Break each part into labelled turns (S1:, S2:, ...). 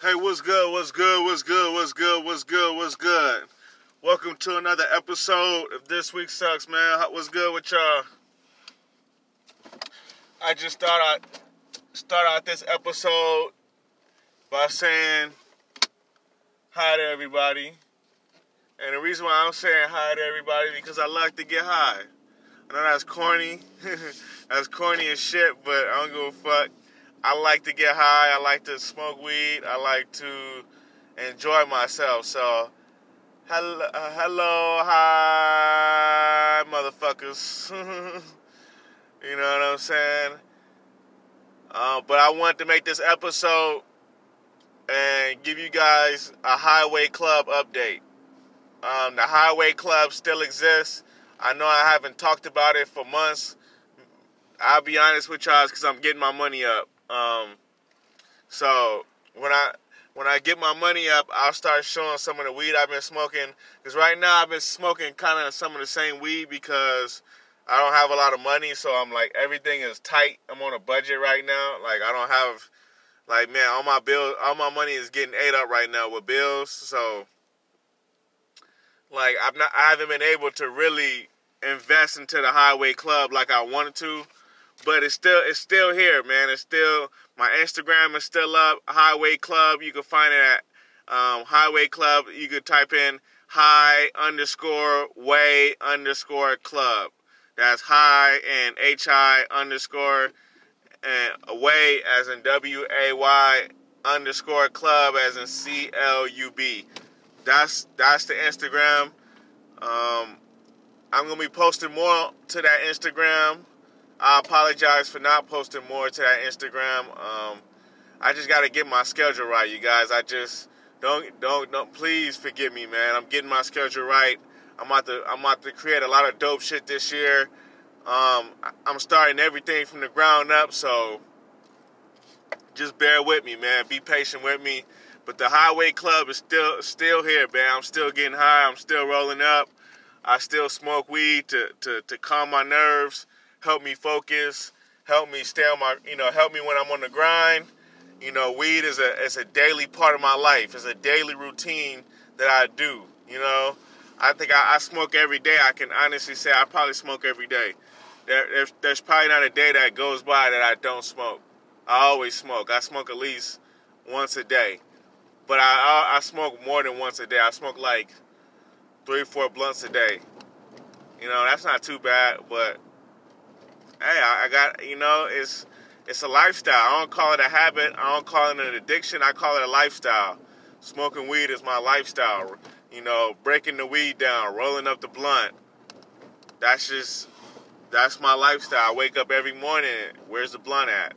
S1: Hey, what's good? What's good? What's good? What's good? What's good? What's good? Welcome to another episode of This Week Sucks, man. What's good with y'all? I just thought I'd start out this episode by saying hi to everybody. And the reason why I'm saying hi to everybody because I like to get high. I know that's corny. that's corny as shit, but I don't give a fuck. I like to get high. I like to smoke weed. I like to enjoy myself. So, hello, uh, hello hi, motherfuckers. you know what I'm saying? Uh, but I wanted to make this episode and give you guys a Highway Club update. Um, the Highway Club still exists. I know I haven't talked about it for months. I'll be honest with y'all because I'm getting my money up. Um, so when I when I get my money up, I'll start showing some of the weed I've been smoking. Because right now I've been smoking kind of some of the same weed because I don't have a lot of money. So I'm like everything is tight. I'm on a budget right now. Like I don't have like man, all my bills, all my money is getting ate up right now with bills. So like I've not, I haven't been able to really invest into the Highway Club like I wanted to but it's still it's still here, man. It's still my Instagram is still up. Highway Club. You can find it at um, Highway Club. You could type in high underscore way underscore club. That's high and H I underscore and way as in W A Y underscore club as in C L U B. That's that's the Instagram. Um, I'm gonna be posting more to that Instagram I apologize for not posting more to that Instagram. Um, I just got to get my schedule right, you guys. I just don't don't don't please forgive me, man. I'm getting my schedule right. I'm about to I'm about to create a lot of dope shit this year. Um, I'm starting everything from the ground up, so just bear with me, man. Be patient with me. But the Highway Club is still still here, man. I'm still getting high. I'm still rolling up. I still smoke weed to to, to calm my nerves help me focus, help me stay on my, you know, help me when I'm on the grind. You know, weed is a it's a daily part of my life. It's a daily routine that I do. You know, I think I, I smoke every day. I can honestly say I probably smoke every day. There, there's, there's probably not a day that goes by that I don't smoke. I always smoke. I smoke at least once a day, but I, I, I smoke more than once a day. I smoke like three, or four blunts a day. You know, that's not too bad, but hey, I, got you know, it's it's a lifestyle. I don't call it a habit. I don't call it an addiction. I call it a lifestyle. Smoking weed is my lifestyle. You know, breaking the weed down, rolling up the blunt. That's just that's my lifestyle. I wake up every morning. Where's the blunt at?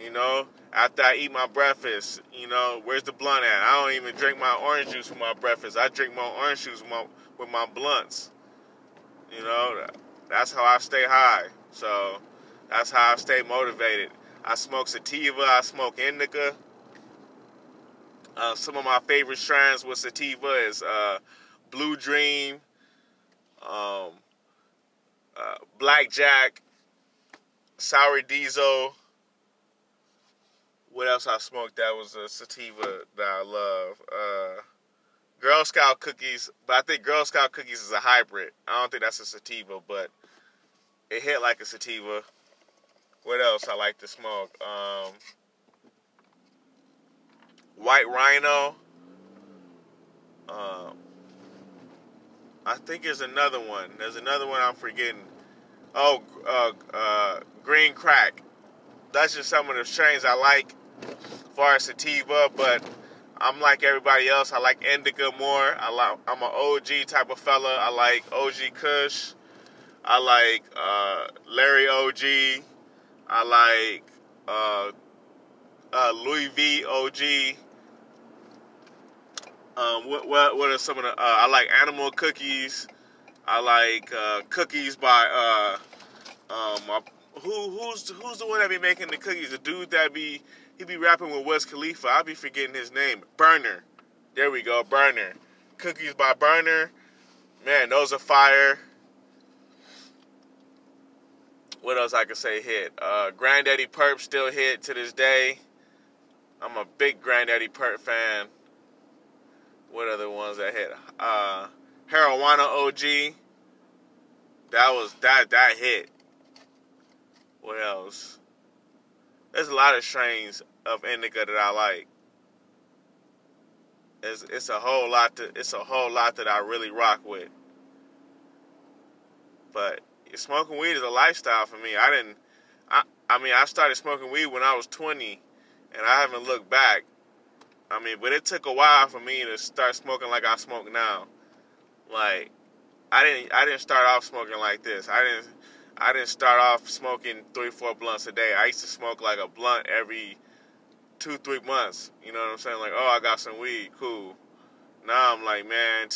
S1: You know, after I eat my breakfast, you know, where's the blunt at? I don't even drink my orange juice with my breakfast. I drink my orange juice with my, with my blunts. You know, that's how I stay high. So that's how I stay motivated. I smoke sativa, I smoke indica. Uh, some of my favorite strands with sativa is uh, Blue Dream, um, uh, Blackjack, Sour Diesel. What else I smoked that was a sativa that I love? Uh, Girl Scout cookies, but I think Girl Scout cookies is a hybrid. I don't think that's a sativa, but it hit like a sativa. What else I like to smoke? Um, White Rhino. Um, I think there's another one. There's another one I'm forgetting. Oh, uh, uh, Green Crack. That's just some of the strains I like as far as sativa, but I'm like everybody else. I like indica more. I like I'm an OG type of fella. I like OG Kush. I like uh, Larry OG. I like uh, uh, Louis V OG. Um, what, what, what are some of the? Uh, I like Animal Cookies. I like uh, cookies by uh, um, who who's who's the one that be making the cookies? The dude that be he be rapping with Wiz Khalifa. I be forgetting his name. Berner. There we go. Berner. Cookies by Berner. Man, those are fire what else I could say hit? Uh, Granddaddy Purp still hit to this day. I'm a big Granddaddy Purp fan. What the ones that hit? Uh, Marijuana OG. That was that that hit. What else? There's a lot of strains of indica that I like. It's it's a whole lot to it's a whole lot that I really rock with. But smoking weed is a lifestyle for me. I didn't I I mean I started smoking weed when I was 20 and I haven't looked back. I mean, but it took a while for me to start smoking like I smoke now. Like I didn't I didn't start off smoking like this. I didn't I didn't start off smoking three, four blunts a day. I used to smoke like a blunt every two, three months. You know what I'm saying? Like, oh, I got some weed, cool. Now I'm like, man,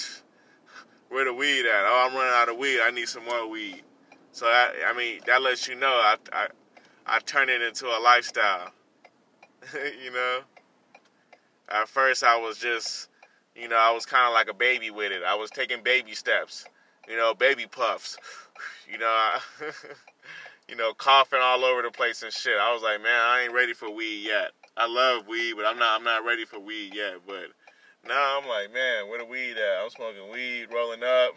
S1: where the weed at? Oh, I'm running out of weed. I need some more weed. So I, I mean, that lets you know I, I, I turn it into a lifestyle. you know. At first, I was just, you know, I was kind of like a baby with it. I was taking baby steps, you know, baby puffs. You know, I, you know, coughing all over the place and shit. I was like, man, I ain't ready for weed yet. I love weed, but I'm not I'm not ready for weed yet. But now I'm like, man, where the weed at? I'm smoking weed, rolling up.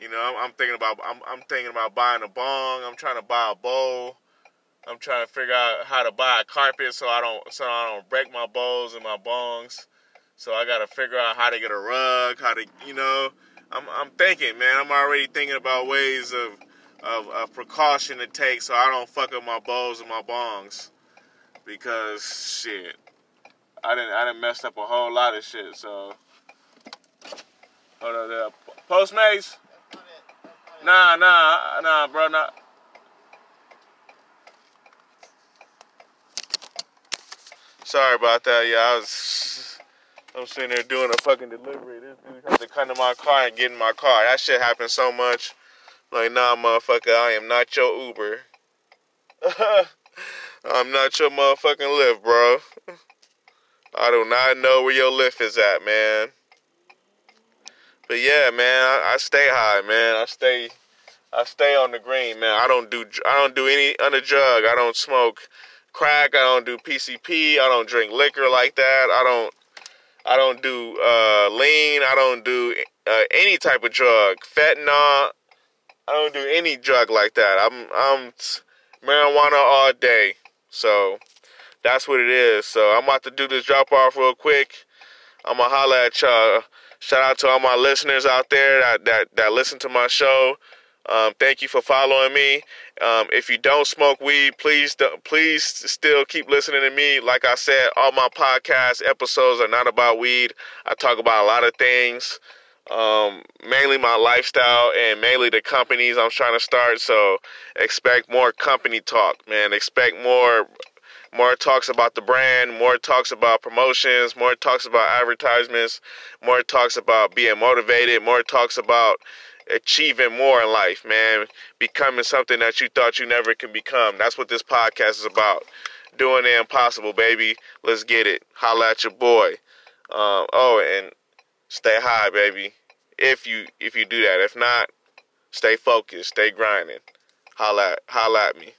S1: You know, I'm, I'm thinking about I'm I'm thinking about buying a bong. I'm trying to buy a bowl. I'm trying to figure out how to buy a carpet so I don't so I don't break my bowls and my bongs. So I gotta figure out how to get a rug, how to you know. I'm I'm thinking, man. I'm already thinking about ways of of, of precaution to take so I don't fuck up my bowls and my bongs because shit, I didn't I didn't messed up a whole lot of shit. So hold on there, Postmates. Nah, nah, nah, bro, nah. Sorry about that. Yeah, I was I'm sitting there doing a fucking delivery. This dude had to come to my car and get in my car. That shit happens so much. Like, nah, motherfucker, I am not your Uber. I'm not your motherfucking Lyft, bro. I do not know where your Lyft is at, man. But yeah, man, I, I, stay high, man. I stay, I stay on the green, man. I don't do, I don't do any other drug. I don't smoke crack. I don't do PCP. I don't drink liquor like that. I don't, I don't do uh, lean. I don't do uh, any type of drug. Fentanyl. I don't do any drug like that. I'm, I'm marijuana all day. So that's what it is. So I'm about to do this drop off real quick. I'm gonna holla at y'all. Shout out to all my listeners out there that that, that listen to my show. Um, thank you for following me. Um, if you don't smoke weed, please please still keep listening to me. Like I said, all my podcast episodes are not about weed. I talk about a lot of things, um, mainly my lifestyle and mainly the companies I'm trying to start. So expect more company talk, man. Expect more more talks about the brand, more talks about promotions, more talks about advertisements, more talks about being motivated, more talks about achieving more in life, man. Becoming something that you thought you never can become. That's what this podcast is about. Doing the impossible, baby. Let's get it. Holla at your boy. Um, oh, and stay high, baby. If you if you do that. If not, stay focused. Stay grinding. Holla, holla at me.